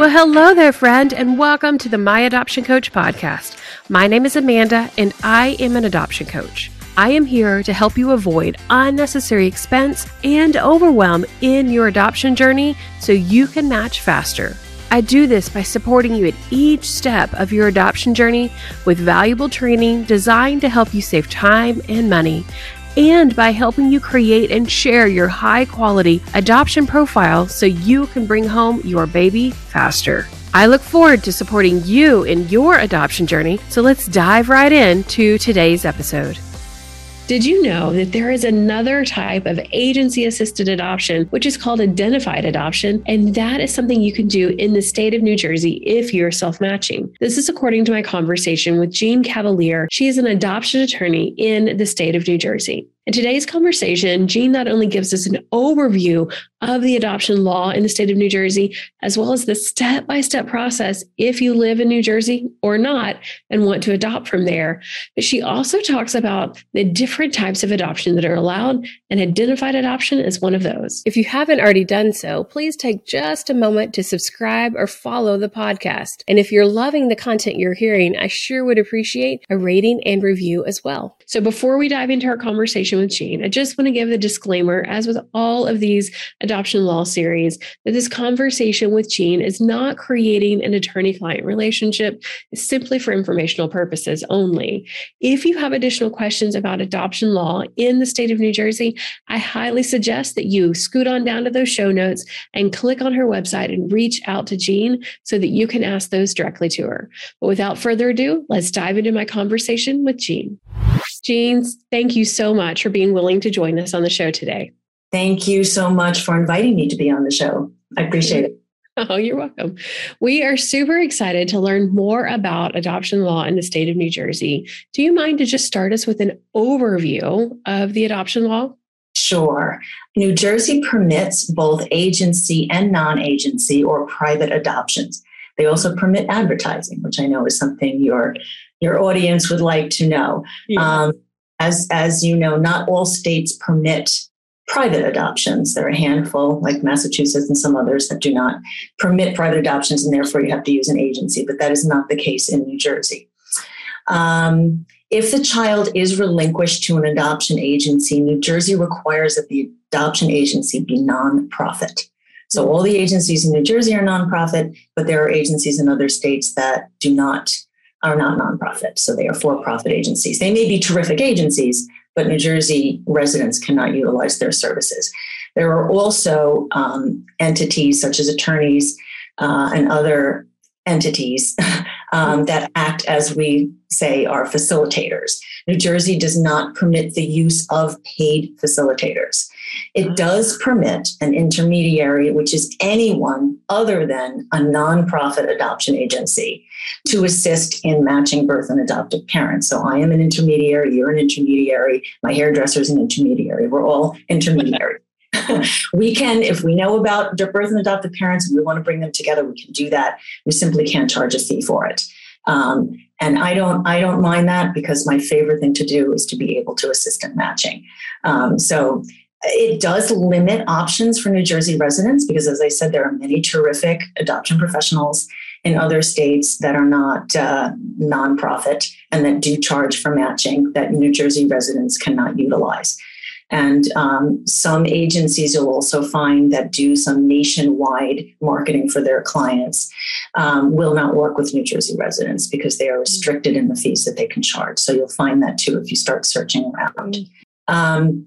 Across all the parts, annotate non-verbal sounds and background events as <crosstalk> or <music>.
Well, hello there, friend, and welcome to the My Adoption Coach podcast. My name is Amanda, and I am an adoption coach. I am here to help you avoid unnecessary expense and overwhelm in your adoption journey so you can match faster. I do this by supporting you at each step of your adoption journey with valuable training designed to help you save time and money and by helping you create and share your high quality adoption profile so you can bring home your baby faster. I look forward to supporting you in your adoption journey, so let's dive right into today's episode. Did you know that there is another type of agency assisted adoption, which is called identified adoption? And that is something you can do in the state of New Jersey if you're self matching. This is according to my conversation with Jean Cavaliere. She is an adoption attorney in the state of New Jersey. In today's conversation, Jean not only gives us an overview of the adoption law in the state of New Jersey, as well as the step by step process if you live in New Jersey or not and want to adopt from there. But she also talks about the different types of adoption that are allowed, and identified adoption is one of those. If you haven't already done so, please take just a moment to subscribe or follow the podcast. And if you're loving the content you're hearing, I sure would appreciate a rating and review as well. So before we dive into our conversation, with Jean. I just want to give the disclaimer, as with all of these adoption law series, that this conversation with Jean is not creating an attorney client relationship. It's simply for informational purposes only. If you have additional questions about adoption law in the state of New Jersey, I highly suggest that you scoot on down to those show notes and click on her website and reach out to Jean so that you can ask those directly to her. But without further ado, let's dive into my conversation with Jean. Jean, thank you so much for being willing to join us on the show today. Thank you so much for inviting me to be on the show. I appreciate it. <laughs> Oh, you're welcome. We are super excited to learn more about adoption law in the state of New Jersey. Do you mind to just start us with an overview of the adoption law? Sure. New Jersey permits both agency and non agency or private adoptions. They also permit advertising, which I know is something your your audience would like to know. Yeah. Um, as as you know, not all states permit private adoptions. There are a handful, like Massachusetts and some others, that do not permit private adoptions, and therefore you have to use an agency. But that is not the case in New Jersey. Um, if the child is relinquished to an adoption agency, New Jersey requires that the adoption agency be nonprofit. So all the agencies in New Jersey are nonprofit, but there are agencies in other states that do not are not nonprofit. So they are for-profit agencies. They may be terrific agencies, but New Jersey residents cannot utilize their services. There are also um, entities such as attorneys uh, and other entities <laughs> um, that act as we say are facilitators. New Jersey does not permit the use of paid facilitators. It mm-hmm. does permit an intermediary, which is anyone other than a nonprofit adoption agency, to assist in matching birth and adoptive parents. So I am an intermediary, you're an intermediary, my hairdresser is an intermediary. We're all intermediary. <laughs> we can, if we know about birth and adoptive parents and we want to bring them together, we can do that. We simply can't charge a fee for it. Um, and I don't, I don't mind that because my favorite thing to do is to be able to assist in matching. Um, so it does limit options for New Jersey residents because, as I said, there are many terrific adoption professionals in other states that are not uh, nonprofit and that do charge for matching that New Jersey residents cannot utilize. And um, some agencies you'll also find that do some nationwide marketing for their clients um, will not work with New Jersey residents because they are restricted in the fees that they can charge. So you'll find that too if you start searching around. Um,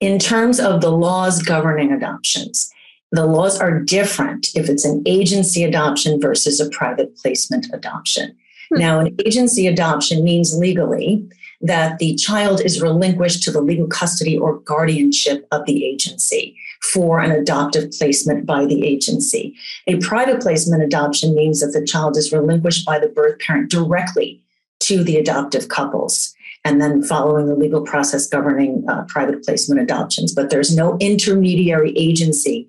in terms of the laws governing adoptions, the laws are different if it's an agency adoption versus a private placement adoption. Hmm. Now, an agency adoption means legally that the child is relinquished to the legal custody or guardianship of the agency for an adoptive placement by the agency. A private placement adoption means that the child is relinquished by the birth parent directly to the adoptive couples and then following the legal process governing uh, private placement adoptions. But there's no intermediary agency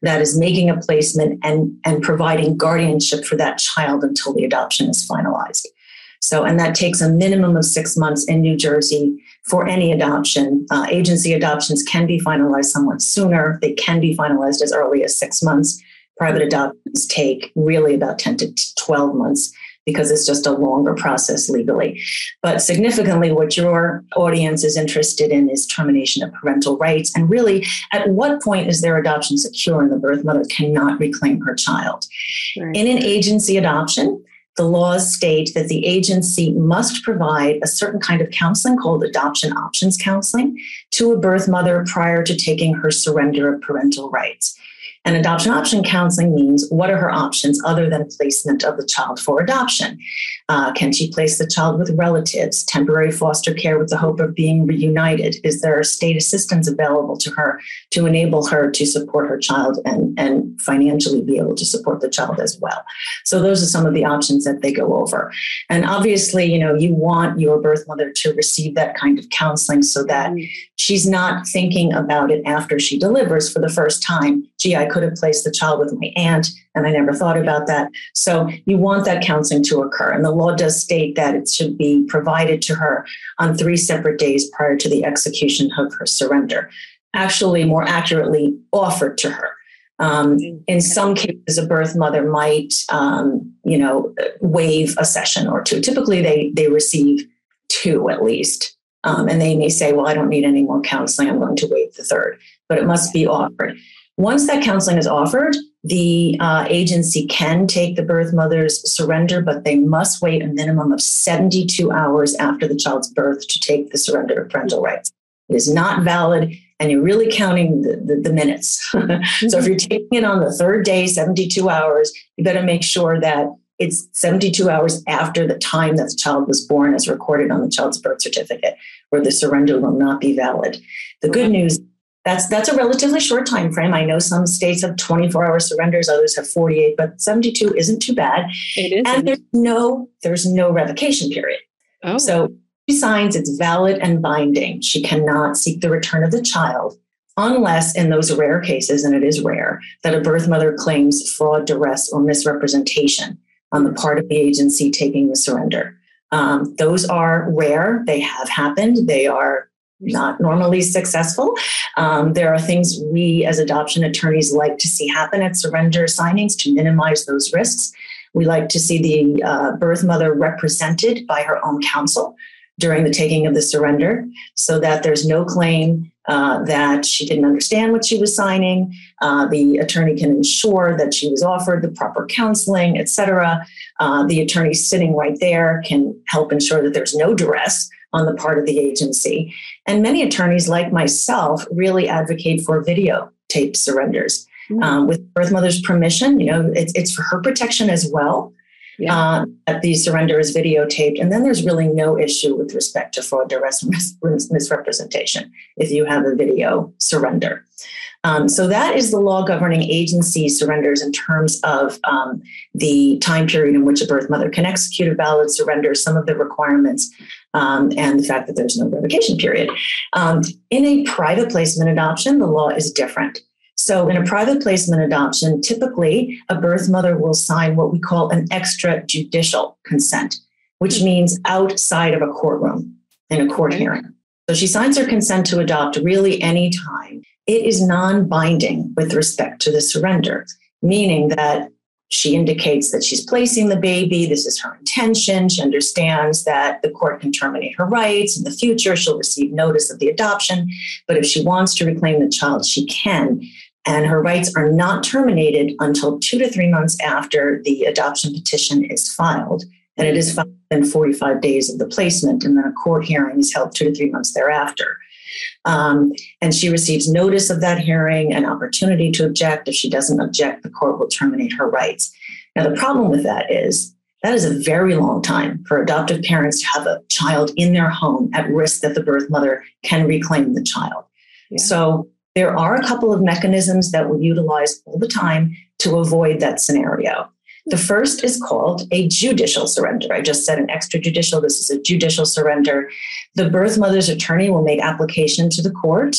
that is making a placement and, and providing guardianship for that child until the adoption is finalized. So, and that takes a minimum of six months in New Jersey for any adoption. Uh, agency adoptions can be finalized somewhat sooner. They can be finalized as early as six months. Private adoptions take really about 10 to 12 months because it's just a longer process legally. But significantly, what your audience is interested in is termination of parental rights. And really, at what point is their adoption secure and the birth mother cannot reclaim her child? Right. In an agency adoption, the laws state that the agency must provide a certain kind of counseling called adoption options counseling to a birth mother prior to taking her surrender of parental rights. And adoption option counseling means what are her options other than placement of the child for adoption? Uh, can she place the child with relatives, temporary foster care with the hope of being reunited? Is there state assistance available to her to enable her to support her child and, and financially be able to support the child as well? So those are some of the options that they go over. And obviously, you know, you want your birth mother to receive that kind of counseling so that mm. she's not thinking about it after she delivers for the first time. Gee, I could have placed the child with my aunt and I never thought about that. So you want that counseling to occur. And the law does state that it should be provided to her on three separate days prior to the execution of her surrender. Actually, more accurately, offered to her. Um, in some cases, a birth mother might, um, you know, waive a session or two. Typically, they they receive two at least, um, and they may say, "Well, I don't need any more counseling. I'm going to waive the third. But it must be offered. Once that counseling is offered, the uh, agency can take the birth mother's surrender, but they must wait a minimum of 72 hours after the child's birth to take the surrender of parental rights. It is not valid, and you're really counting the, the, the minutes. <laughs> so if you're taking it on the third day, 72 hours, you better make sure that it's 72 hours after the time that the child was born as recorded on the child's birth certificate, where the surrender will not be valid. The good news that's that's a relatively short time frame. I know some states have 24 hour surrenders, others have 48, but 72 isn't too bad. It is. And there's no there's no revocation period. Oh. So she signs it's valid and binding. She cannot seek the return of the child unless in those rare cases, and it is rare, that a birth mother claims fraud, duress, or misrepresentation on the part of the agency taking the surrender. Um, those are rare. They have happened. They are not normally successful. Um, there are things we as adoption attorneys like to see happen at surrender signings to minimize those risks. We like to see the uh, birth mother represented by her own counsel during the taking of the surrender so that there's no claim uh, that she didn't understand what she was signing. Uh, the attorney can ensure that she was offered the proper counseling, et cetera. Uh, the attorney sitting right there can help ensure that there's no duress on the part of the agency. And many attorneys, like myself, really advocate for videotape surrenders mm-hmm. um, with birth mother's permission. You know, it's, it's for her protection as well. Yeah. Uh, that the surrender is videotaped, and then there's really no issue with respect to fraud, duress, mis- misrepresentation if you have a video surrender. Um, so that is the law governing agency surrenders in terms of um, the time period in which a birth mother can execute a valid surrender, some of the requirements, um, and the fact that there's no revocation period. Um, in a private placement adoption, the law is different. So, in a private placement adoption, typically a birth mother will sign what we call an extrajudicial consent, which means outside of a courtroom in a court hearing. So, she signs her consent to adopt really any time. It is non binding with respect to the surrender, meaning that she indicates that she's placing the baby. This is her intention. She understands that the court can terminate her rights in the future. She'll receive notice of the adoption. But if she wants to reclaim the child, she can. And her rights are not terminated until two to three months after the adoption petition is filed. And it is filed within 45 days of the placement. And then a court hearing is held two to three months thereafter. Um, and she receives notice of that hearing, an opportunity to object. If she doesn't object, the court will terminate her rights. Now, the problem with that is that is a very long time for adoptive parents to have a child in their home at risk that the birth mother can reclaim the child. Yeah. So, there are a couple of mechanisms that we utilize all the time to avoid that scenario. The first is called a judicial surrender. I just said an extrajudicial. This is a judicial surrender. The birth mother's attorney will make application to the court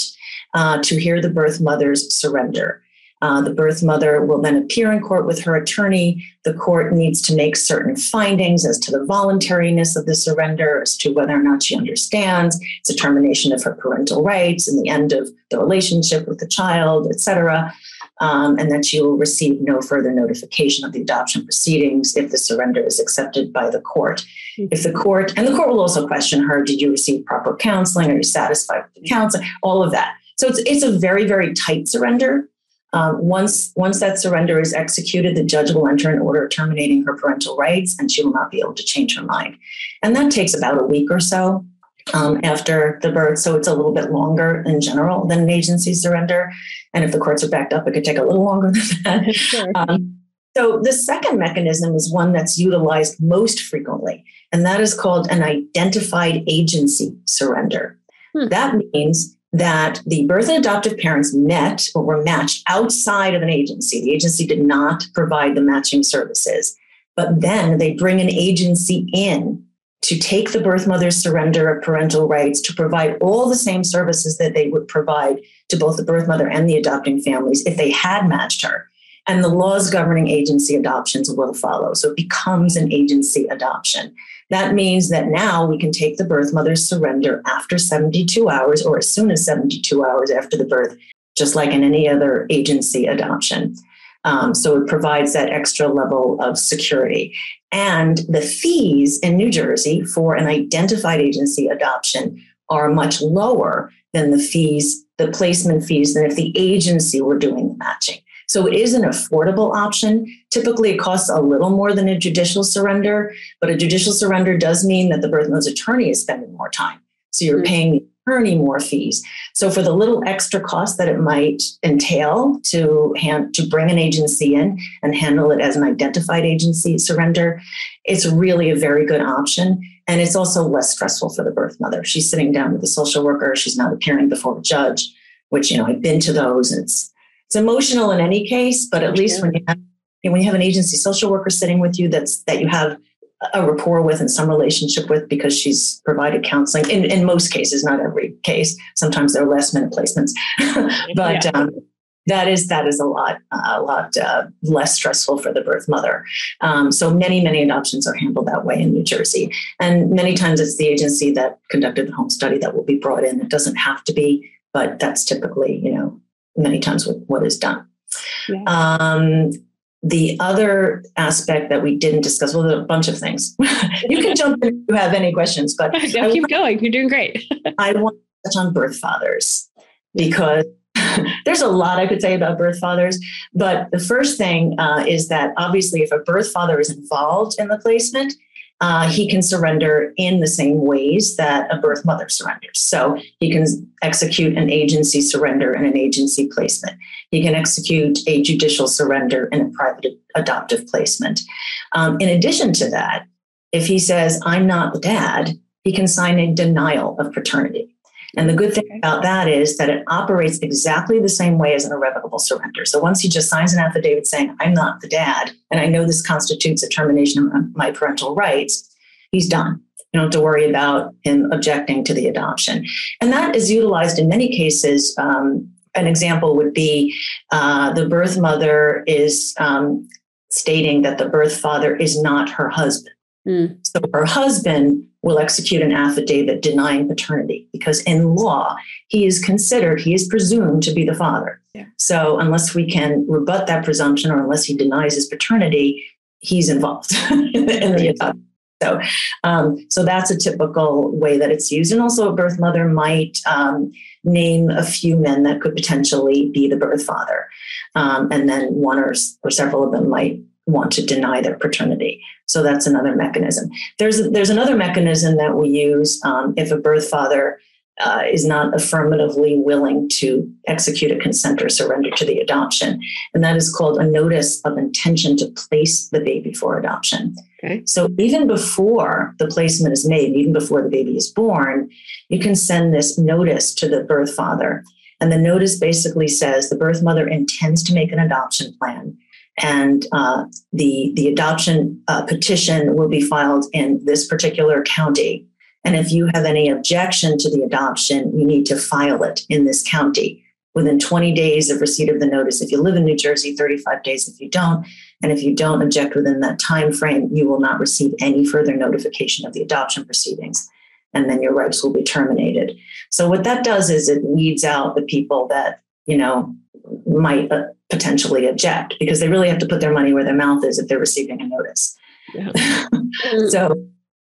uh, to hear the birth mother's surrender. Uh, the birth mother will then appear in court with her attorney. The court needs to make certain findings as to the voluntariness of the surrender, as to whether or not she understands, it's a termination of her parental rights and the end of the relationship with the child, et cetera. Um, and that you will receive no further notification of the adoption proceedings if the surrender is accepted by the court. Mm-hmm. If the court, and the court will also question her, did you receive proper counseling? Are you satisfied with the counseling? All of that. So it's, it's a very, very tight surrender. Um, once, once that surrender is executed, the judge will enter an order terminating her parental rights and she will not be able to change her mind. And that takes about a week or so um, after the birth. So it's a little bit longer in general than an agency surrender. And if the courts are backed up, it could take a little longer than that. <laughs> Sure. Um, so the second mechanism is one that's utilized most frequently, and that is called an identified agency surrender. Hmm. That means that the birth and adoptive parents met or were matched outside of an agency. The agency did not provide the matching services, but then they bring an agency in to take the birth mother's surrender of parental rights to provide all the same services that they would provide to both the birth mother and the adopting families if they had matched her. And the laws governing agency adoptions will follow. So it becomes an agency adoption. That means that now we can take the birth mother's surrender after 72 hours or as soon as 72 hours after the birth, just like in any other agency adoption. Um, so it provides that extra level of security. And the fees in New Jersey for an identified agency adoption are much lower than the fees, the placement fees, than if the agency were doing the matching. So it is an affordable option. Typically, it costs a little more than a judicial surrender, but a judicial surrender does mean that the birth mother's attorney is spending more time. So you're mm-hmm. paying attorney more fees. So for the little extra cost that it might entail to hand to bring an agency in and handle it as an identified agency surrender, it's really a very good option. And it's also less stressful for the birth mother. She's sitting down with the social worker. She's not appearing before a judge, which you know I've been to those. And it's it's emotional in any case, but at least when you have when you have an agency social worker sitting with you that's that you have a rapport with and some relationship with because she's provided counseling in, in most cases, not every case. Sometimes they're last minute placements, <laughs> but yeah. um, that is that is a lot a lot uh, less stressful for the birth mother. Um, so many many adoptions are handled that way in New Jersey, and many times it's the agency that conducted the home study that will be brought in. It doesn't have to be, but that's typically you know many times what, what is done. Yeah. Um, the other aspect that we didn't discuss, well, a bunch of things. you can jump in if you have any questions, but <laughs> no, keep want, going. You're doing great. <laughs> I want to touch on birth fathers because <laughs> there's a lot I could say about birth fathers. But the first thing uh, is that obviously, if a birth father is involved in the placement, uh, he can surrender in the same ways that a birth mother surrenders. So he can execute an agency surrender and an agency placement. He can execute a judicial surrender and a private adoptive placement. Um, in addition to that, if he says, I'm not the dad, he can sign a denial of paternity. And the good thing about that is that it operates exactly the same way as an irrevocable surrender. So once he just signs an affidavit saying, I'm not the dad, and I know this constitutes a termination of my parental rights, he's done. You don't have to worry about him objecting to the adoption. And that is utilized in many cases. Um, an example would be uh, the birth mother is um, stating that the birth father is not her husband. Mm. So her husband will execute an affidavit denying paternity because in law, he is considered, he is presumed to be the father. Yeah. So unless we can rebut that presumption or unless he denies his paternity, he's involved <laughs> in the adoption. So, um, so that's a typical way that it's used. And also, a birth mother might um, name a few men that could potentially be the birth father, um, and then one or, or several of them might want to deny their paternity. So that's another mechanism. There's there's another mechanism that we use um, if a birth father uh, is not affirmatively willing to execute a consent or surrender to the adoption, and that is called a notice of intention to place the baby for adoption. Okay. So even before the placement is made, even before the baby is born, you can send this notice to the birth father. And the notice basically says the birth mother intends to make an adoption plan and uh, the the adoption uh, petition will be filed in this particular county. And if you have any objection to the adoption, you need to file it in this county within 20 days of receipt of the notice. If you live in New Jersey, 35 days if you don't, and if you don't object within that time frame, you will not receive any further notification of the adoption proceedings, and then your rights will be terminated. So what that does is it weeds out the people that you know might uh, potentially object because they really have to put their money where their mouth is if they're receiving a notice. Yeah. <laughs> so,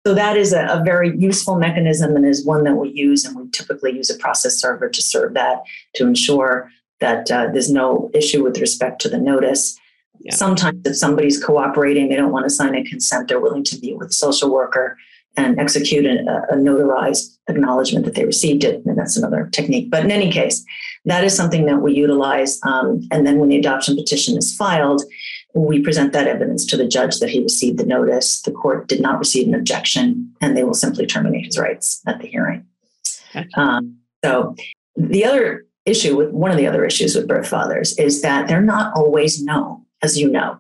so that is a, a, very useful mechanism and is one that we use, and we typically use a process server to serve that to ensure that uh, there's no issue with respect to the notice. Yeah. Sometimes, if somebody's cooperating, they don't want to sign a consent, they're willing to meet with a social worker and execute a, a, notarized acknowledgement that they received it. And that's another technique. But in any case, that is something that we utilize. Um, and then when the adoption petition is filed, we present that evidence to the judge that he received the notice. The court did not receive an objection, and they will simply terminate his rights at the hearing. Um, so the other issue with one of the other issues with birth fathers is that they're not always known, as you know.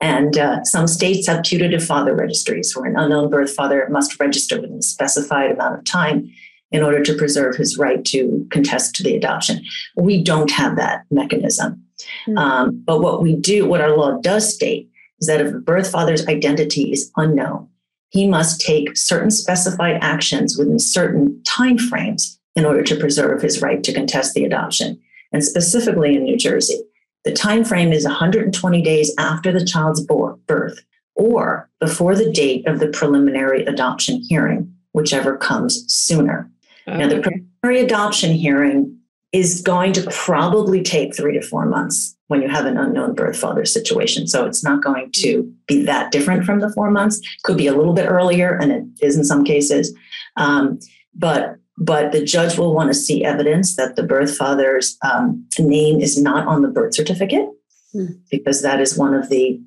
And uh, some states have putative father registries where an unknown birth father must register within a specified amount of time in order to preserve his right to contest to the adoption. We don't have that mechanism. Mm-hmm. Um, but what we do, what our law does state, is that if a birth father's identity is unknown, he must take certain specified actions within certain time frames in order to preserve his right to contest the adoption. And specifically in New Jersey, the time frame is 120 days after the child's birth or before the date of the preliminary adoption hearing, whichever comes sooner. Okay. Now, the primary adoption hearing is going to probably take three to four months when you have an unknown birth father situation. So it's not going to be that different from the four months. Could be a little bit earlier, and it is in some cases. Um, but but the judge will want to see evidence that the birth father's um, name is not on the birth certificate mm. because that is one of the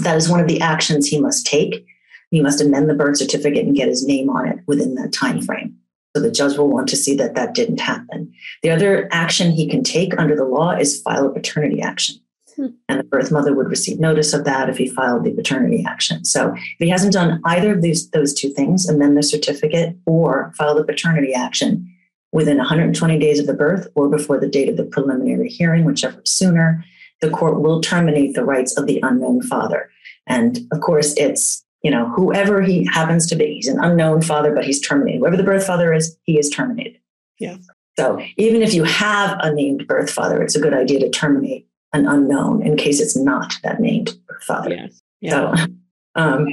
that is one of the actions he must take he must amend the birth certificate and get his name on it within that time frame so the judge will want to see that that didn't happen the other action he can take under the law is file a paternity action Hmm. And the birth mother would receive notice of that if he filed the paternity action. So if he hasn't done either of these those two things, amend the certificate or file the paternity action within 120 days of the birth or before the date of the preliminary hearing, whichever sooner, the court will terminate the rights of the unknown father. And of course, it's you know whoever he happens to be. He's an unknown father, but he's terminated. Whoever the birth father is, he is terminated. Yeah. So even if you have a named birth father, it's a good idea to terminate an unknown in case it's not that named birth father. Yeah. yeah. So, <laughs> um,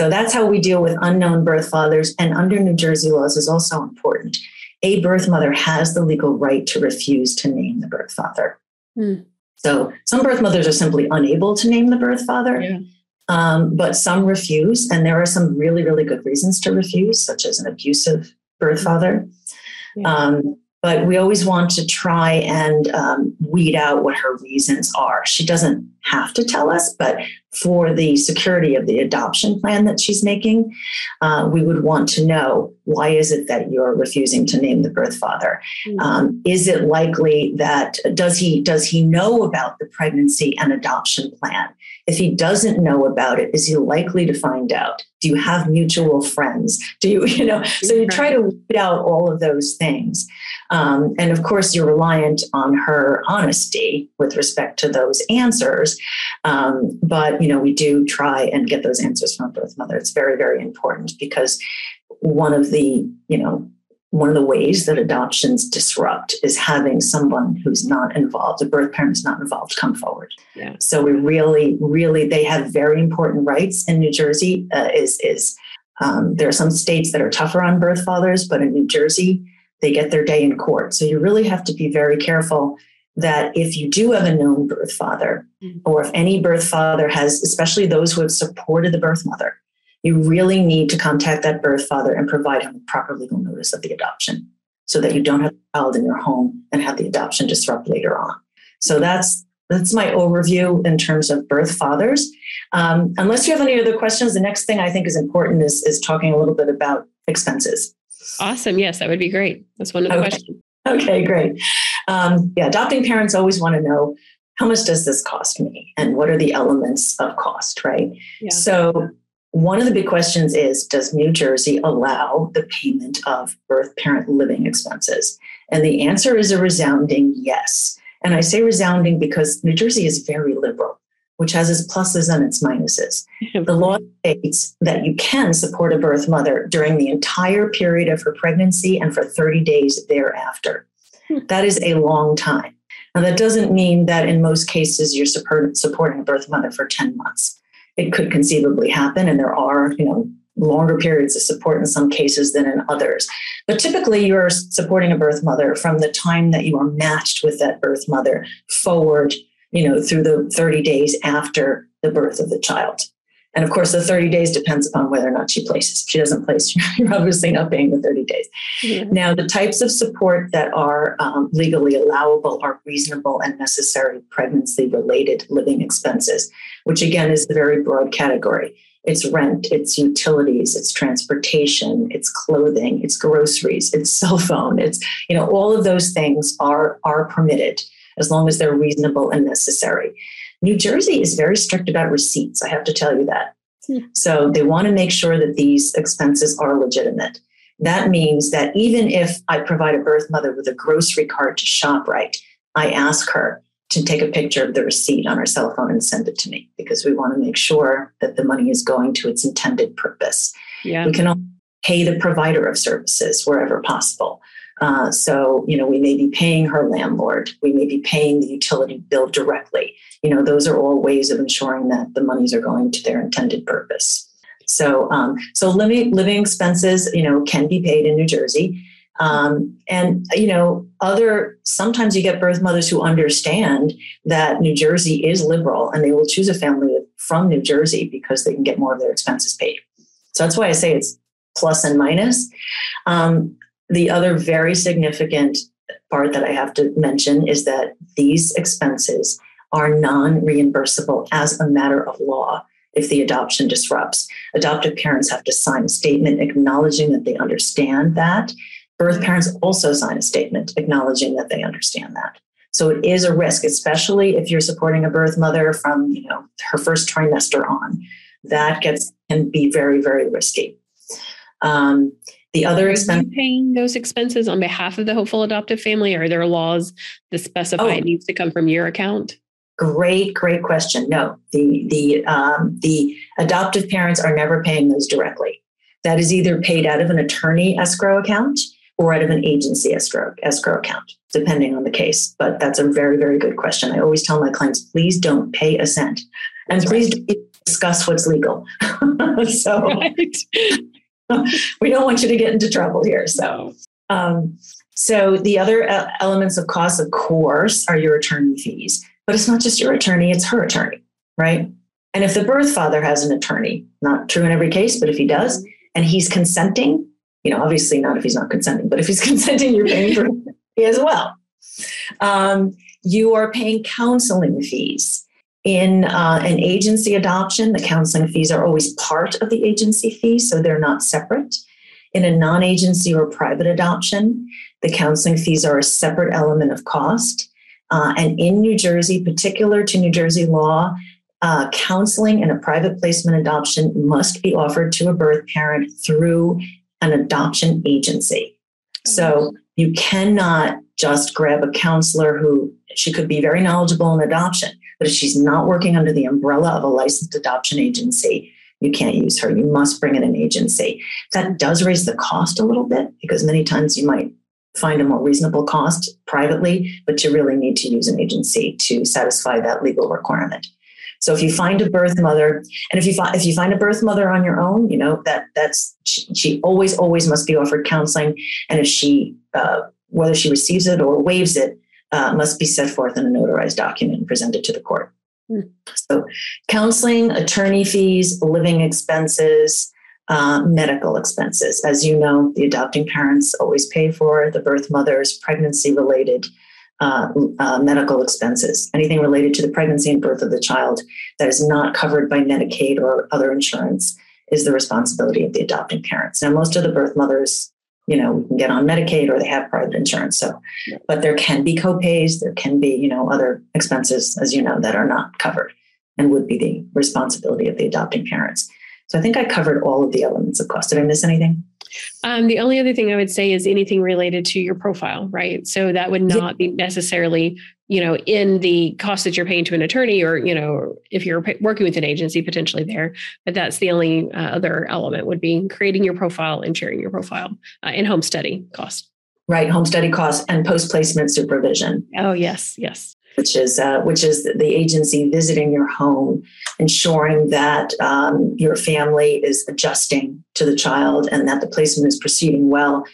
so that's how we deal with unknown birth fathers. And under New Jersey laws is also important. A birth mother has the legal right to refuse to name the birth father. Mm. So some birth mothers are simply unable to name the birth father. Yeah. Um, but some refuse, and there are some really, really good reasons to refuse, such as an abusive birth father. Yeah. Um, but we always want to try and um, weed out what her reasons are. She doesn't have to tell us, but for the security of the adoption plan that she's making, uh, we would want to know why is it that you're refusing to name the birth father? Mm-hmm. Um, is it likely that does he does he know about the pregnancy and adoption plan? If he doesn't know about it, is he likely to find out? Do you have mutual friends? Do you, <laughs> you know? So you try to weed out all of those things. Um, and of course, you're reliant on her honesty with respect to those answers. Um, but, you know, we do try and get those answers from birth mother. It's very, very important because one of the, you know, one of the ways that adoptions disrupt is having someone who's not involved, a birth parent is not involved, come forward. Yeah. So we really, really, they have very important rights in New Jersey. Uh, is is um, there are some states that are tougher on birth fathers, but in New Jersey, they get their day in court. So you really have to be very careful that if you do have a known birth father, mm-hmm. or if any birth father has, especially those who have supported the birth mother, you really need to contact that birth father and provide him proper legal notice of the adoption so that you don't have a child in your home and have the adoption disrupt later on. So that's that's my overview in terms of birth fathers. Um, unless you have any other questions, the next thing I think is important is, is talking a little bit about expenses. Awesome. Yes, that would be great. That's one of the okay. questions. Okay, great. Um, yeah, adopting parents always want to know how much does this cost me and what are the elements of cost, right? Yeah. So one of the big questions is Does New Jersey allow the payment of birth parent living expenses? And the answer is a resounding yes. And I say resounding because New Jersey is very liberal, which has its pluses and its minuses. <laughs> the law states that you can support a birth mother during the entire period of her pregnancy and for 30 days thereafter. That is a long time. Now, that doesn't mean that in most cases you're support, supporting a birth mother for 10 months. It could conceivably happen, and there are, you know, longer periods of support in some cases than in others. But typically, you're supporting a birth mother from the time that you are matched with that birth mother forward, you know, through the 30 days after the birth of the child. And of course, the 30 days depends upon whether or not she places. If she doesn't place, <laughs> you're obviously not paying the 30 days. Mm-hmm. Now, the types of support that are um, legally allowable are reasonable and necessary pregnancy related living expenses, which again is a very broad category. It's rent, it's utilities, it's transportation, it's clothing, it's groceries, it's <laughs> cell phone, it's, you know, all of those things are, are permitted as long as they're reasonable and necessary. New Jersey is very strict about receipts. I have to tell you that. So they want to make sure that these expenses are legitimate. That means that even if I provide a birth mother with a grocery card to ShopRite, I ask her to take a picture of the receipt on her cell phone and send it to me because we want to make sure that the money is going to its intended purpose. Yeah. We can pay the provider of services wherever possible. Uh, so, you know, we may be paying her landlord, we may be paying the utility bill directly. You know, those are all ways of ensuring that the monies are going to their intended purpose. So, um, so living living expenses, you know, can be paid in New Jersey. Um, and you know, other sometimes you get birth mothers who understand that New Jersey is liberal, and they will choose a family from New Jersey because they can get more of their expenses paid. So that's why I say it's plus and minus. Um, the other very significant part that I have to mention is that these expenses are non reimbursable as a matter of law if the adoption disrupts. Adoptive parents have to sign a statement acknowledging that they understand that. Birth parents also sign a statement acknowledging that they understand that. So it is a risk, especially if you're supporting a birth mother from, you know, her first trimester on. That gets can be very, very risky. Um, the other expense paying those expenses on behalf of the hopeful adoptive family, are there laws that specify oh, it needs to come from your account? Great, great question. No, the the um, the adoptive parents are never paying those directly. That is either paid out of an attorney escrow account or out of an agency escrow escrow account, depending on the case. But that's a very, very good question. I always tell my clients, please don't pay a cent, and that's please right. discuss what's legal. <laughs> so. <laughs> We don't want you to get into trouble here. So, um, so the other uh, elements of cost, of course, are your attorney fees. But it's not just your attorney; it's her attorney, right? And if the birth father has an attorney, not true in every case, but if he does, and he's consenting, you know, obviously not if he's not consenting, but if he's <laughs> consenting, you're paying for as well. Um, you are paying counseling fees. In uh, an agency adoption, the counseling fees are always part of the agency fee, so they're not separate. In a non agency or private adoption, the counseling fees are a separate element of cost. Uh, and in New Jersey, particular to New Jersey law, uh, counseling in a private placement adoption must be offered to a birth parent through an adoption agency. So you cannot just grab a counselor who she could be very knowledgeable in adoption, but if she's not working under the umbrella of a licensed adoption agency, you can't use her. You must bring in an agency. That does raise the cost a little bit because many times you might find a more reasonable cost privately, but you really need to use an agency to satisfy that legal requirement. So if you find a birth mother, and if you find if you find a birth mother on your own, you know that that's she, she always always must be offered counseling, and if she uh, whether she receives it or waives it, uh, must be set forth in a notarized document and presented to the court. Mm. So, counseling, attorney fees, living expenses, uh, medical expenses. As you know, the adopting parents always pay for the birth mother's pregnancy related uh, uh, medical expenses. Anything related to the pregnancy and birth of the child that is not covered by Medicaid or other insurance is the responsibility of the adopting parents. Now, most of the birth mothers you know, we can get on Medicaid or they have private insurance. So, but there can be copays, there can be, you know, other expenses, as you know, that are not covered and would be the responsibility of the adopting parents. So I think I covered all of the elements of cost. Did I miss anything? Um, the only other thing I would say is anything related to your profile, right? So that would not be necessarily, you know, in the cost that you're paying to an attorney, or you know, if you're working with an agency potentially there. But that's the only uh, other element would be creating your profile and sharing your profile uh, in home study cost. Right, home study costs and post placement supervision. Oh yes, yes. Which is uh, which is the agency visiting your home, ensuring that um, your family is adjusting to the child and that the placement is proceeding well,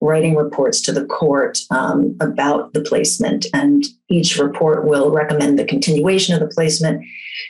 writing reports to the court um, about the placement, and each report will recommend the continuation of the placement.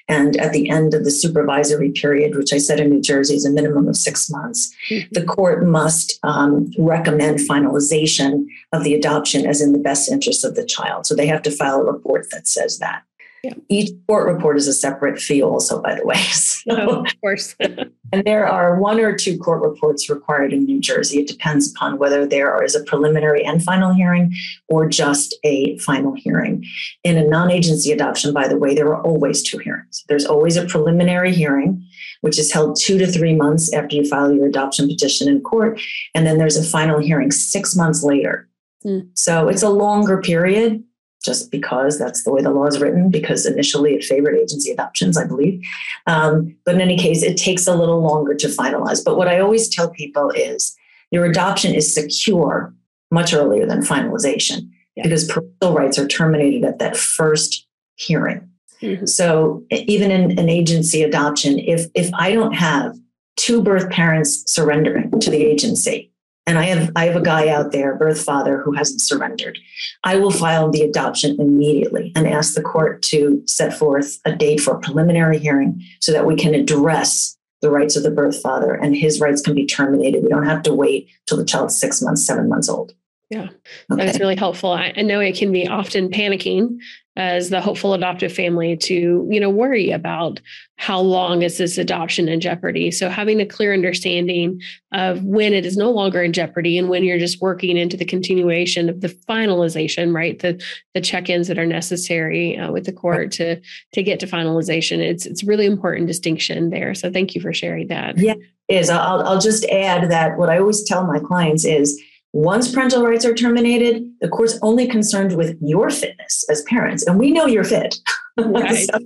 And at the end of the supervisory period, which I said in New Jersey is a minimum of six months, mm-hmm. the court must um, recommend finalization of the adoption as in the best interest of the child. So they have to file a report that says that. Yeah. Each court report is a separate fee, also, by the way. <laughs> So, oh, of course. <laughs> and there are one or two court reports required in New Jersey. It depends upon whether there is a preliminary and final hearing or just a final hearing. In a non agency adoption, by the way, there are always two hearings. There's always a preliminary hearing, which is held two to three months after you file your adoption petition in court. And then there's a final hearing six months later. Mm. So it's a longer period just because that's the way the law is written, because initially it favored agency adoptions, I believe. Um, but in any case, it takes a little longer to finalize. But what I always tell people is your adoption is secure much earlier than finalization yeah. because parental rights are terminated at that first hearing. Mm-hmm. So even in an agency adoption, if if I don't have two birth parents surrendering to the agency, and I have I have a guy out there, birth father, who hasn't surrendered. I will file the adoption immediately and ask the court to set forth a date for a preliminary hearing so that we can address the rights of the birth father and his rights can be terminated. We don't have to wait till the child's six months, seven months old. Yeah, okay. that's really helpful. I, I know it can be often panicking as the hopeful adoptive family to you know worry about how long is this adoption in jeopardy. So having a clear understanding of when it is no longer in jeopardy and when you're just working into the continuation of the finalization right? The the check-ins that are necessary uh, with the court to to get to finalization. It's it's really important distinction there. So thank you for sharing that. Yeah is. I'll, I'll just add that what i always tell my clients is once parental rights are terminated, the court's only concerned with your fitness as parents, and we know you're fit. <laughs> Right. so,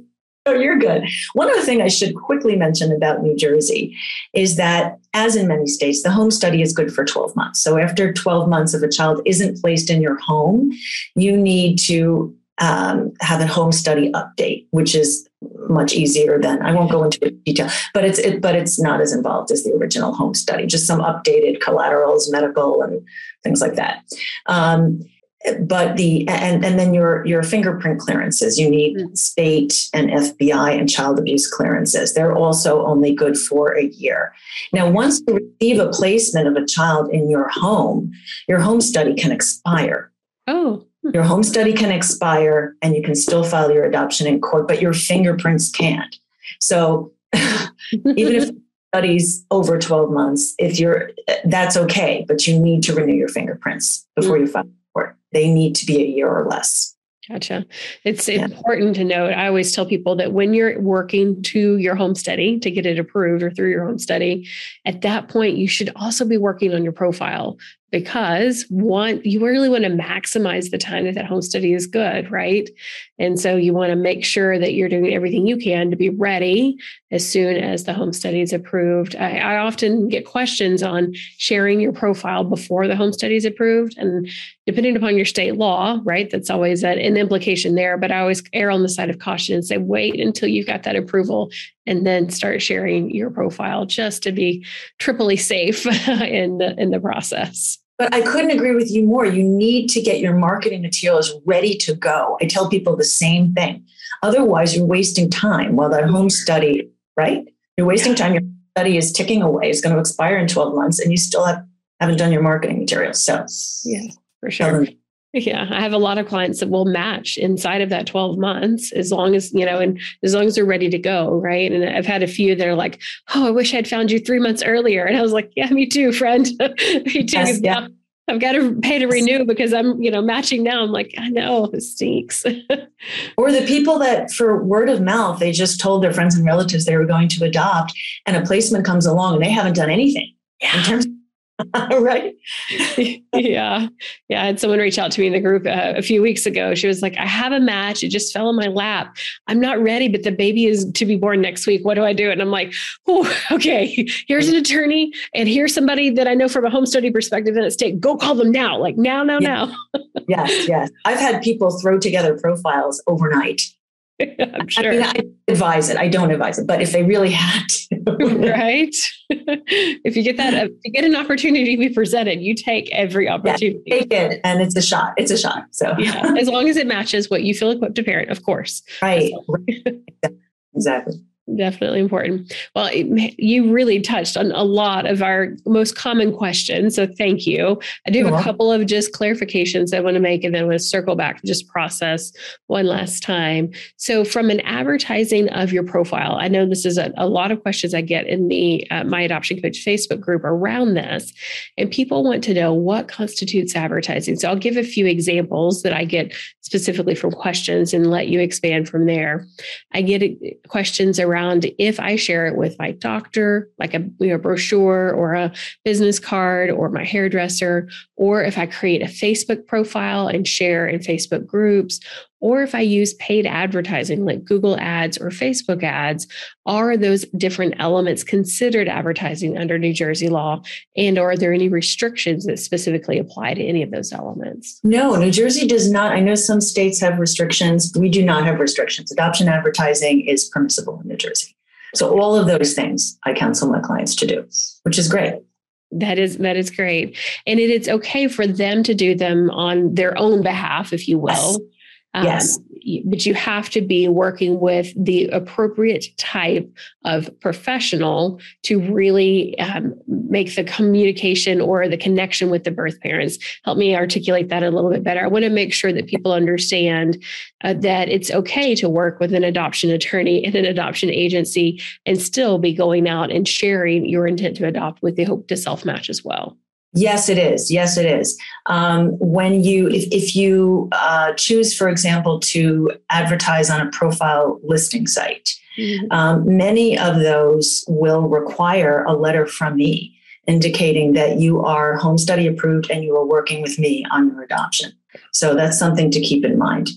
so you're good. One other thing I should quickly mention about New Jersey is that, as in many states, the home study is good for 12 months. So after 12 months, if a child isn't placed in your home, you need to um, have a home study update, which is much easier than I won't go into detail, but it's it, but it's not as involved as the original home study. Just some updated collaterals, medical, and things like that. Um, but the and and then your your fingerprint clearances you need mm. state and FBI and child abuse clearances they're also only good for a year now once you receive a placement of a child in your home your home study can expire oh your home study can expire and you can still file your adoption in court, but your fingerprints can't. So <laughs> even if studies over 12 months, if you're that's okay, but you need to renew your fingerprints before mm-hmm. you file court. They need to be a year or less. Gotcha. It's yeah. important to note. I always tell people that when you're working to your home study to get it approved or through your home study, at that point, you should also be working on your profile because you really want to maximize the time that that home study is good, right? And so you want to make sure that you're doing everything you can to be ready as soon as the home study is approved. I, I often get questions on sharing your profile before the home study is approved. And depending upon your state law, right, that's always an implication there. But I always err on the side of caution and say, wait until you've got that approval and then start sharing your profile just to be triply safe <laughs> in the in the process. But I couldn't agree with you more. You need to get your marketing materials ready to go. I tell people the same thing. Otherwise, you're wasting time while that home study, right? You're wasting time. Your study is ticking away. It's going to expire in 12 months, and you still have, haven't done your marketing materials. So, yeah, for sure. Yeah, I have a lot of clients that will match inside of that 12 months as long as, you know, and as long as they're ready to go. Right. And I've had a few that are like, oh, I wish I'd found you three months earlier. And I was like, yeah, me too, friend. <laughs> me too. Yes, yeah. I've got to pay to renew because I'm, you know, matching now. I'm like, I know it stinks. <laughs> or the people that, for word of mouth, they just told their friends and relatives they were going to adopt, and a placement comes along and they haven't done anything yeah. in terms of <laughs> right. <laughs> yeah. Yeah. I had someone reach out to me in the group uh, a few weeks ago. She was like, I have a match. It just fell in my lap. I'm not ready, but the baby is to be born next week. What do I do? And I'm like, oh, okay. Here's an attorney and here's somebody that I know from a home study perspective in the state. Go call them now. Like now, now, yeah. now. yes. Yes. I've had people throw together profiles overnight <laughs> I'm sure. I, mean, I advise it. I don't advise it, but if they really had to, <laughs> right? <laughs> if you get that, if you get an opportunity to be presented, you take every opportunity. Yeah, take it, and it's a shot. It's a shot. So yeah, as long as it matches what you feel equipped to parent, of course. Right. exactly definitely important. Well, you really touched on a lot of our most common questions. So thank you. I do have a couple of just clarifications I want to make and then I want to circle back and just process one last time. So from an advertising of your profile, I know this is a, a lot of questions I get in the uh, My Adoption Coach Facebook group around this. And people want to know what constitutes advertising. So I'll give a few examples that I get specifically from questions and let you expand from there. I get uh, questions around around if I share it with my doctor, like a you know, brochure or a business card or my hairdresser, or if I create a Facebook profile and share in Facebook groups, or if I use paid advertising like Google ads or Facebook ads, are those different elements considered advertising under New Jersey law? And are there any restrictions that specifically apply to any of those elements? No, New Jersey does not. I know some states have restrictions. We do not have restrictions. Adoption advertising is permissible in New Jersey. So all of those things I counsel my clients to do, which is great. That is that is great, and it is okay for them to do them on their own behalf, if you will. Yes. Um, yes. But you have to be working with the appropriate type of professional to really um, make the communication or the connection with the birth parents. Help me articulate that a little bit better. I want to make sure that people understand uh, that it's okay to work with an adoption attorney and an adoption agency and still be going out and sharing your intent to adopt with the hope to self match as well. Yes, it is. Yes, it is. Um, when you, if, if you uh, choose, for example, to advertise on a profile listing site, mm-hmm. um, many of those will require a letter from me indicating that you are home study approved and you are working with me on your adoption. So that's something to keep in mind.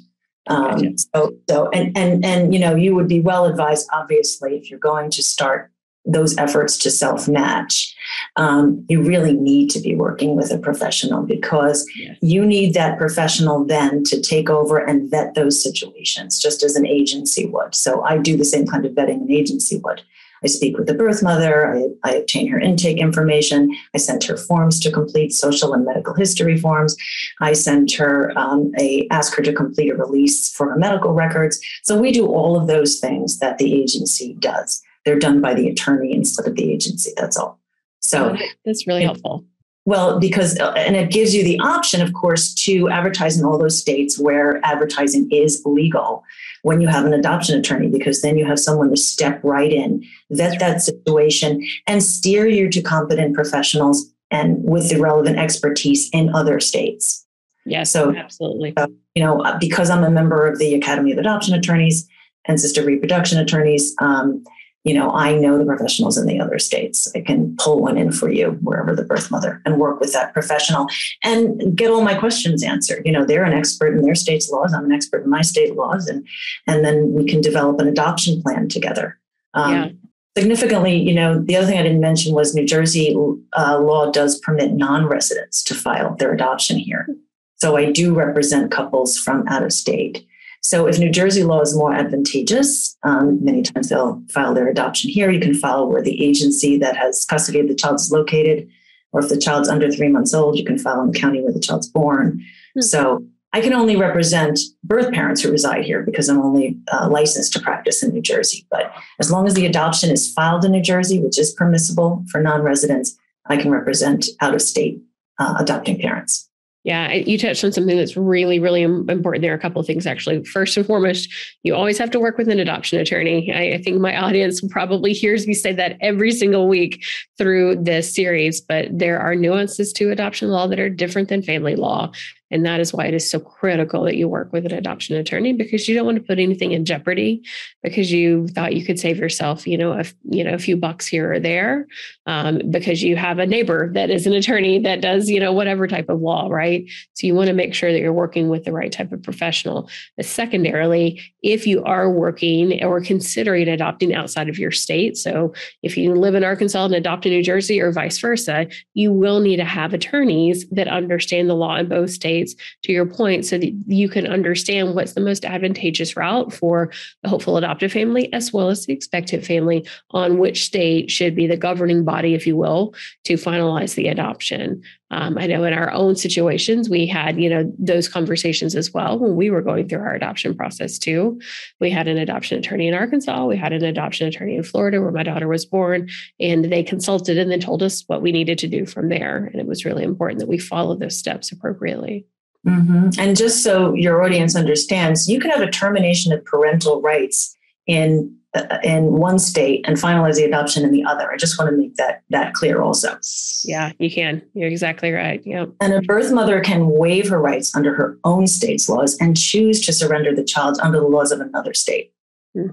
Um, so, so, and and and you know, you would be well advised, obviously, if you're going to start those efforts to self match, um, you really need to be working with a professional because yes. you need that professional then to take over and vet those situations, just as an agency would. So I do the same kind of vetting an agency would. I speak with the birth mother. I, I, obtain her intake information. I send her forms to complete, social and medical history forms. I send her um, a ask her to complete a release for her medical records. So we do all of those things that the agency does they're done by the attorney instead of the agency. That's all. So oh, that's really helpful. Well, because, uh, and it gives you the option, of course, to advertise in all those states where advertising is legal when you have an adoption attorney, because then you have someone to step right in, vet that situation, and steer you to competent professionals and with the relevant expertise in other states. Yes, so absolutely. Uh, you know, uh, because I'm a member of the Academy of Adoption Attorneys and Assisted Reproduction Attorneys, um, you know, I know the professionals in the other states. I can pull one in for you wherever the birth mother and work with that professional and get all my questions answered. You know, they're an expert in their state's laws. I'm an expert in my state laws, and and then we can develop an adoption plan together. Um, yeah. Significantly, you know, the other thing I didn't mention was New Jersey uh, law does permit non-residents to file their adoption here. So I do represent couples from out of state. So if New Jersey law is more advantageous, um, many times they'll file their adoption here. You can file where the agency that has custody of the child is located, or if the child's under three months old, you can file in the county where the child's born. Mm-hmm. So I can only represent birth parents who reside here because I'm only uh, licensed to practice in New Jersey. But as long as the adoption is filed in New Jersey, which is permissible for non residents, I can represent out of state uh, adopting parents. Yeah, you touched on something that's really, really important. There are a couple of things actually. First and foremost, you always have to work with an adoption attorney. I, I, think my <laughs> audience probably hears me say that every single week through this series, but there are nuances to adoption law that are different than family law. And that is why it is so critical that you work with an adoption attorney because you don't want to put anything in jeopardy because you thought you could save yourself, you know, a, you know, a few bucks here or there um, because you have a neighbor that is an attorney that does, you know, whatever type of law, right? So you want to make sure that you're working with the right type of professional. But secondarily, if you are working or considering adopting outside of your state, so if you live in Arkansas and adopt in New Jersey or vice versa, you will need to have attorneys that understand the law in both states, to your point, so that you can understand what's the most advantageous route for the hopeful adoptive family as well as the expectant family on which state should be the governing body, if you will, to finalize the adoption. Um, I know in our own situations, we had, you know, those conversations as well when we were going through our adoption process too. We had an adoption attorney in Arkansas, we had an adoption attorney in Florida where my daughter was born, and they consulted and then told us what we needed to do from there. And it was really important that we follow those steps appropriately. Mm-hmm. And just so your audience understands, you can have a termination of parental rights in in one state and finalize the adoption in the other. I just want to make that that clear also. Yeah, you can. You're exactly right. Yeah. And a birth mother can waive her rights under her own state's laws and choose to surrender the child under the laws of another state. Hmm.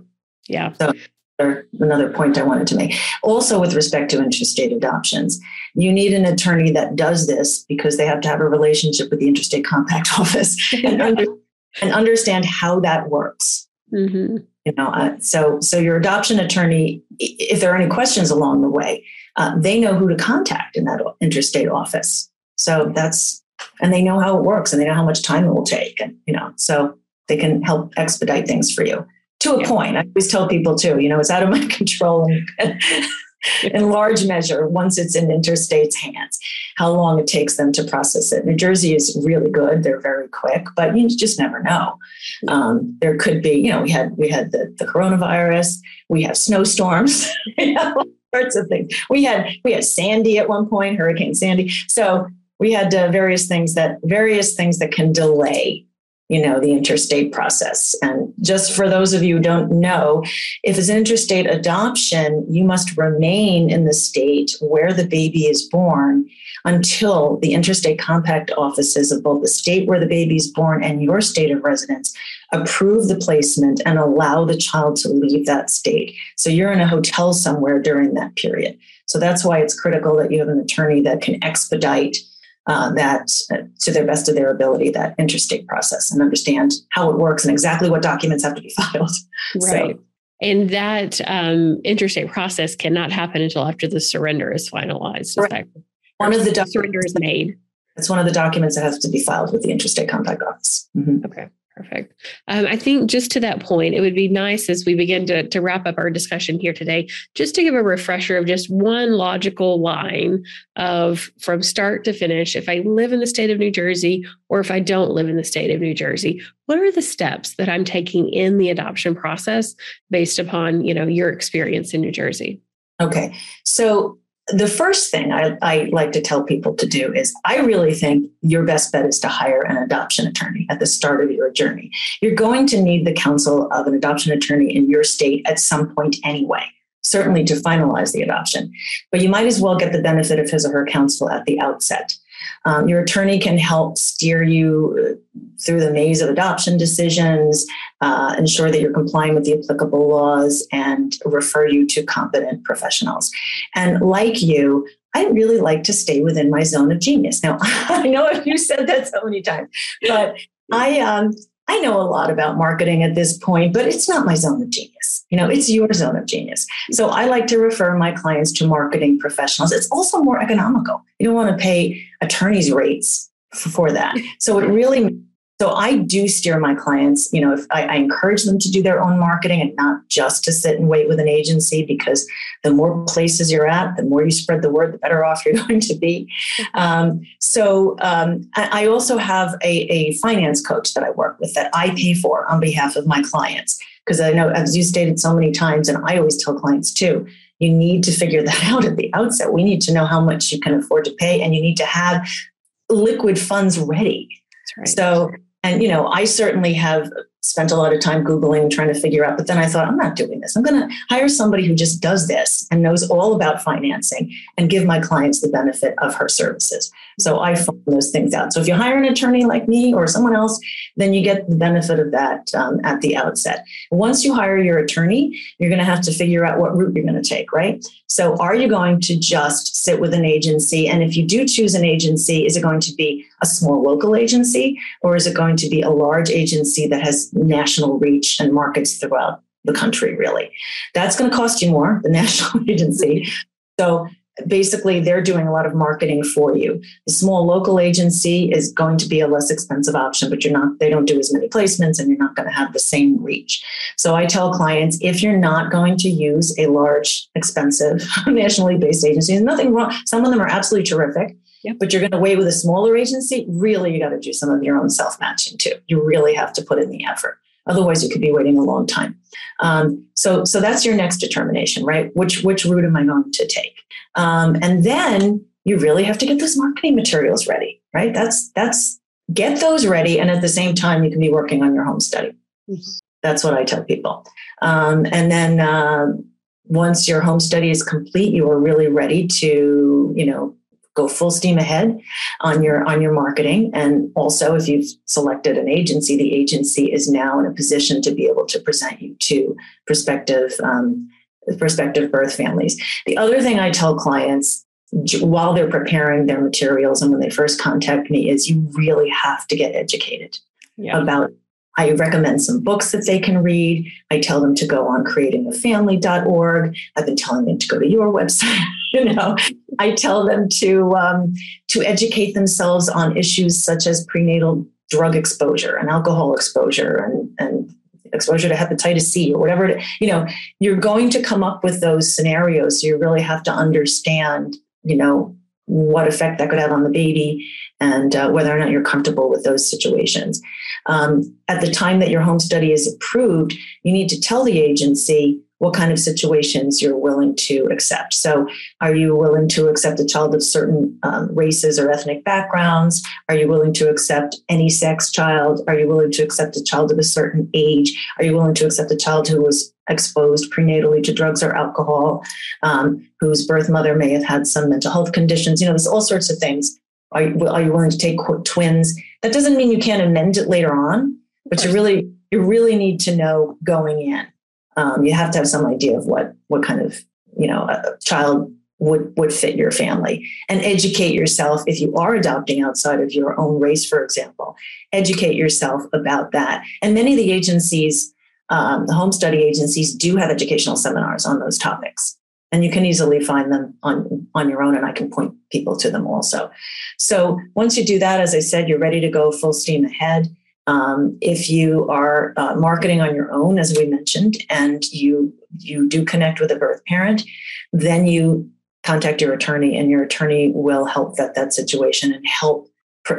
Yeah. So another point I wanted to make. Also, with respect to interstate adoptions, you need an attorney that does this because they have to have a relationship with the interstate compact <laughs> office and, under, and understand how that works. Mm-hmm you know uh, so so your adoption attorney if there are any questions along the way uh, they know who to contact in that interstate office so that's and they know how it works and they know how much time it will take and you know so they can help expedite things for you to a yeah. point i always tell people too you know it's out of my <laughs> control and <laughs> in large measure once it's in interstate's hands how long it takes them to process it. New jersey is really good. They're very quick but you just never know. Um, there could be you know we had we had the, the coronavirus. We have snowstorms <laughs> you know, all sorts of things. We had we had sandy at one point hurricane sandy. So we had uh, various things that various things that can delay you know the interstate process. And just for those of you who don't know if it's an interstate adoption you must remain in the state where the baby is born until the interstate compact offices of both the state where the baby is born and your state of residence approve the placement and allow the child to leave that state. So you're in a hotel somewhere during that period. So that's why it's critical that you have an attorney that can expedite uh, that uh, to their best of their ability that interstate process and understand how it works and exactly what documents have to be <laughs> filed. Right. So, and that um, interstate process cannot happen until after the surrender is finalized right. one of the doc- surrender is made. It's one of the documents that has to be filed with the interstate compact office. Mm-hmm. okay Perfect. Um, I think just to that point, it would be nice as we begin to, to wrap up our discussion here today, just to give a refresher of just one logical line of from start to finish. If I live in the state of New Jersey, or if I don't live in the state of New Jersey, what are the steps that I'm taking in the adoption process based upon you know your experience in New Jersey? Okay, so the first thing I, I, like to tell people to do is I really think your best bet is to hire an adoption attorney at the start of your journey. You're going to need the counsel of an adoption attorney in your state at some point anyway, certainly to finalize the adoption. But you might as well get the benefit of his or her counsel at the outset. Um, your attorney can help steer you through the maze of adoption decisions, uh, ensure that you're complying with the applicable laws, and refer you to competent professionals. And like you, I really like to stay within my zone of genius. Now, <laughs> I know you said that so many times, but I um, I know a lot about marketing at this point, but it's not my zone of genius. You know, it's your zone of genius. So I like to refer my clients to marketing professionals. It's also more economical. You don't want to pay attorneys rates for that. So it really so I do steer my clients, you know, if I, I, encourage them to do their own marketing and not just to sit and wait with an agency because the more places you're at, the more you spread the word, the better off you're <laughs> going to be. Um, so um, I, also have a, a finance coach that I work with that I pay for on behalf of my clients. Because I know, as you stated so many times, and I always tell clients too, you need to figure that <laughs> out at the outset. We need to know how much you can afford to pay, and you need to have liquid funds ready. Right. So and, you know, I certainly have spent a lot of time Googling, trying to figure out. But then I thought, I'm not doing this. I'm going to hire somebody who just does this and knows all about financing and give my clients the benefit of her services. So I find those things out. So if you hire an attorney like me or someone else, then you get the benefit of that um, at the outset. Once you hire your attorney, you're going to have to figure out what route you're going to take, right? So are you going to just sit with an agency? And if you do choose an agency, is it going to be a small local agency or is it going to be a large agency that has national reach and markets throughout the country, really? That's going to cost you more, the <laughs> national agency. So basically they're doing a lot of marketing for you the small local agency is going to be a less expensive option but you're not they don't do as many placements and you're not going to have the same reach so i tell clients if you're not going to use a large expensive <laughs> nationally based agency there's nothing wrong some of them are absolutely terrific Yep. But you're going to wait with a smaller agency. Really, you got to do some of your own self matching too. You really have to put in the effort. Otherwise, you could be waiting a long time. Um, so, so that's your next determination, right? Which which route am I going to take? Um, and then you really have to get those marketing materials ready, right? That's that's get those ready, and at the same time, you can be working on your home study. Mm-hmm. That's what I tell people. Um, and then uh, once your home study is complete, you are really ready to, you know, go full steam ahead on your on your marketing and also if you've selected an agency the agency is now in a position to be able to present you to prospective um, prospective birth families the other thing i tell clients while they're preparing their materials and when they first contact me is you really have to get educated yeah. about I recommend some books that they can read. I tell them to go on creatingafamily.org. I've been telling them to go to your <laughs> website. you know, I tell them to um, to educate themselves on issues such as prenatal drug exposure and alcohol exposure and and exposure to hepatitis C or whatever. It, you know, you're going to come up with those scenarios. So you really have to understand, you know, what effect that could have on the baby and uh, whether or not you're comfortable with those situations. Um, at the time that your home study is approved, you need to tell the agency what kind of situations you're willing to accept. So, are you willing to accept a child of certain um, races or ethnic backgrounds? Are you willing to accept any sex child? Are you willing to accept a child of a certain age? Are you willing to accept a child who was exposed prenatally to drugs or alcohol, um, whose birth mother may have had some mental health conditions? You know, there's all sorts of things are you, are you willing to take twins? That doesn't mean you can't amend it later on, but you really you really need to know going in. Um, you have to have some idea of what what kind of you know a child would would fit your family and educate yourself if you are adopting outside of your own race for example educate yourself about that and many of the agencies um, the home study agencies do have educational seminars on those topics and you can easily find them on on your own and i can point people to them also. So once you do that as i said you're ready to go full steam ahead. Um, if you are uh, marketing on your own as we mentioned and you you do connect with a birth parent then you contact your attorney and your attorney will help vet that situation and help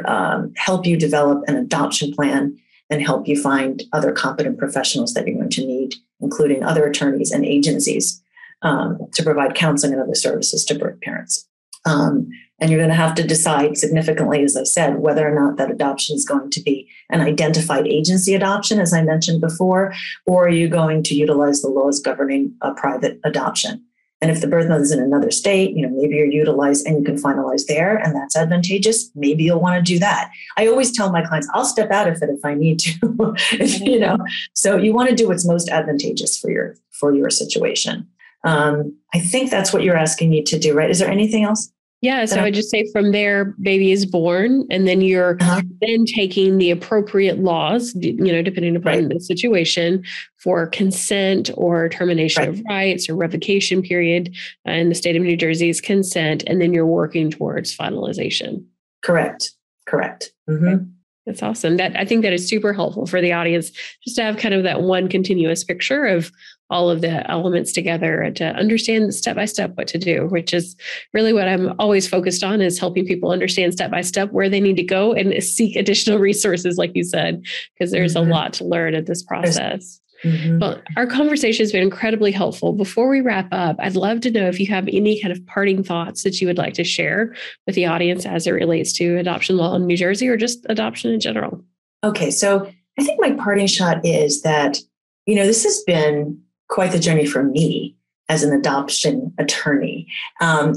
um, help you develop an adoption plan and help you find other competent professionals that you're going to need including other attorneys and agencies um, to provide counseling and other services to birth parents. Um, and you're going to have to decide significantly, as I said, whether or not that adoption is going to be an identified agency adoption, as I mentioned before, or are you going to utilize the laws governing a private adoption? And if the birth mother is in another state, you know, maybe you're utilized and you can finalize there, and that's advantageous. Maybe you'll want to do that. I always tell my clients, I'll step out of it if I need to. <laughs> you know, so you want to do what's most advantageous for your for your situation. Um, I think that's what you're asking me to do, right? Is there anything else? Yeah, so I just say from there, baby is born, and then you're uh-huh. then taking the appropriate laws, you know, depending upon right. the situation for consent or termination right. of rights or revocation period. Uh, in the state of New Jersey's consent, and then you're working towards finalization. Correct. Correct. Mm-hmm. That's awesome. That I think that is super helpful for the audience just to have kind of that one continuous picture of all of the elements together and to understand step by step what to do, which is really what I'm always focused on is helping people understand step by step where they need to go and seek additional <laughs> resources, like you said, because there's mm-hmm. a lot to learn in this process. Mm-hmm. Well, our conversation has been incredibly helpful. Before we wrap up, I'd love to know if you have any kind of parting thoughts that you would like to share with the audience as it relates to adoption law in New Jersey or just adoption in general. Okay, so I think my parting shot is that, you know, this has been quite the journey for me as an adoption attorney. Um,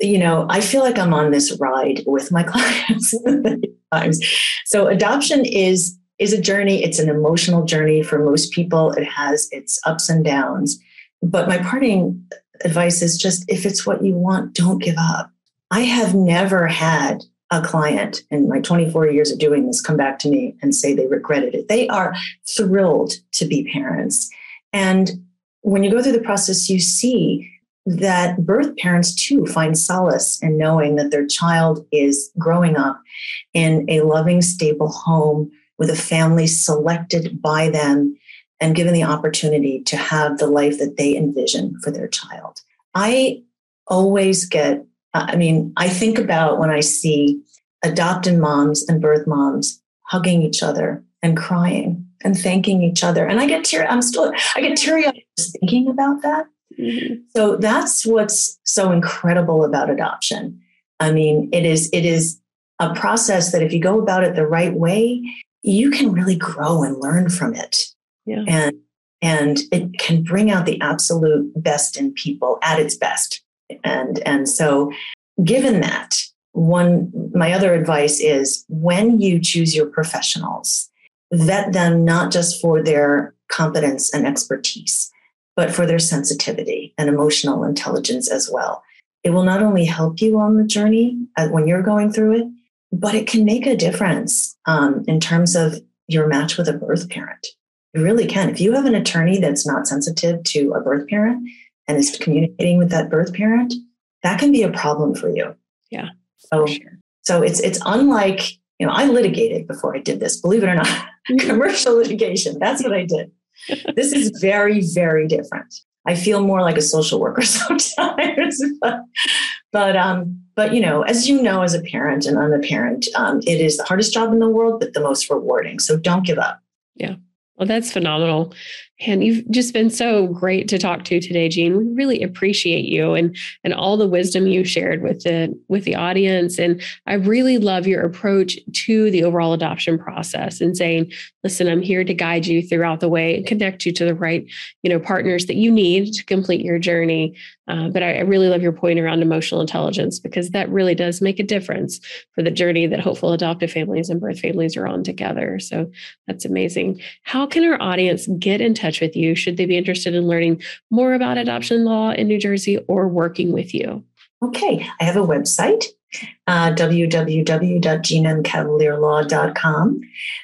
you know, I feel like I'm on this ride with my <laughs> clients times. So adoption is is a journey. It's an emotional journey for most people. It has its ups and downs. But my parting advice is just if it's what you want, don't give up. I have never had a client in my 24 years of doing this come back to me and say they regretted it. They are thrilled to be parents. And when you go through the process, you see that birth parents too find solace in knowing that their child is growing up in a loving, stable home with a family selected by them and given the opportunity to have the life that they envision for their child. I always get, I mean, I think about when I see adopted moms and birth moms hugging each other and crying and thanking each other. And I get teary, I'm still, I get teary eyed just thinking about that. Mm-hmm. So that's what's so incredible about adoption. I mean, it is, it is a process that if you go about it the right way, you can really grow and learn from it. Yeah. And and it can bring out the absolute best in people at its best. And and so given that, one my other advice is when you choose your professionals, vet them not just for their competence and expertise, but for their sensitivity and emotional intelligence as well. It will not only help you on the journey uh, when you're going through it, but it can make a difference um, in terms of your match with a birth parent. It really can. If you have an attorney that's not sensitive to a birth parent and is communicating with that birth parent, that can be a problem for you. Yeah. So, sure. so it's it's unlike you know I litigated before I did this. Believe it or not, <laughs> commercial litigation. That's what I did. this is very very different. I feel more like a social worker <laughs> sometimes, but, but um, but you know, as you know, as a parent and I'm a parent, um, it is the hardest job in the world, but the most rewarding. So don't give up. Yeah. Well, that's phenomenal. And you've just been so great to talk to today, Jean. We really appreciate you and and all the wisdom you shared with the with the audience. And I really love your approach to the overall adoption process and saying, listen, I'm here to guide you throughout the way and connect you to the right, you know, partners that you need to complete your journey. Uh, but I, I really love your point around emotional intelligence because that really does make a difference for the journey that hopeful adoptive families and birth families are on together. So that's amazing. How can our audience get in touch with you should they be interested in learning more about adoption law in New Jersey or working with you? Okay, I have a website, uh, www.jeanmcavalierelaw.com.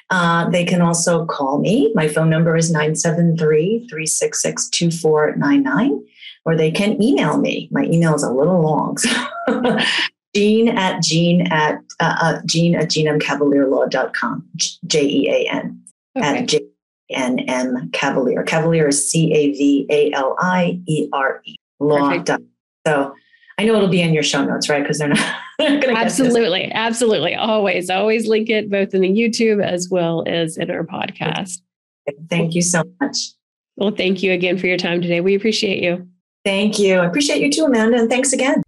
Uh, they can also call me. My phone number is 973 366 2499 or they can email me. My email is a little long. <laughs> Jean at Jean at uh, uh, Jean at jeanmcavalierelaw.com. J E A N at J N M Cavaliere. Cavaliere is C A V A L I E R E. Law. So I know it'll be in your show notes, right? Because they're not. <laughs> absolutely, absolutely, always, always link it both in the YouTube as well as in our podcast. Thank you so much. Well, thank you again for your time today. We appreciate you. Thank you. I appreciate you too, Amanda. And thanks again.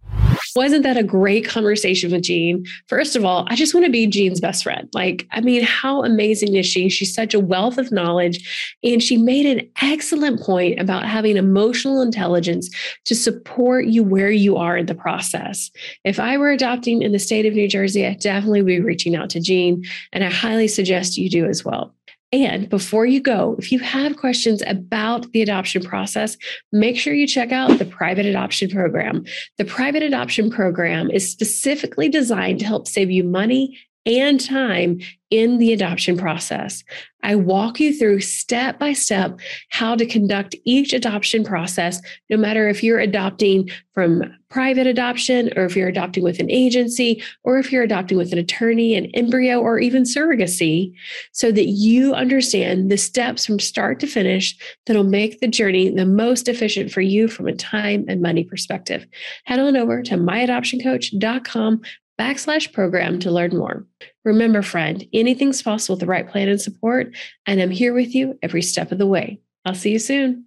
Wasn't that a great conversation with Jean? First of all, I just want to be Jean's best friend. Like, I mean, how amazing is she? She's such a wealth of knowledge. And she made an excellent point about having emotional intelligence to support you where you are in the process. If I were adopting in the state of New Jersey, I'd definitely be reaching out to Jean. And I highly suggest you do as well. And before you go, if you have questions about the adoption process, make sure you check out the private adoption program. The private adoption program is specifically designed to help save you money and time in the adoption process. I walk you through step by step how to conduct each adoption process, no matter if you're adopting from private adoption or if you're adopting with an agency or if you're adopting with an attorney, an embryo, or even surrogacy, so that you understand the steps from start to finish that'll make the journey the most efficient for you from a time and money perspective. Head on over to myadoptioncoach.com backslash program to learn more. Remember, friend, anything's possible with the right plan and support, and I'm here with you every step of the way. I'll see you soon.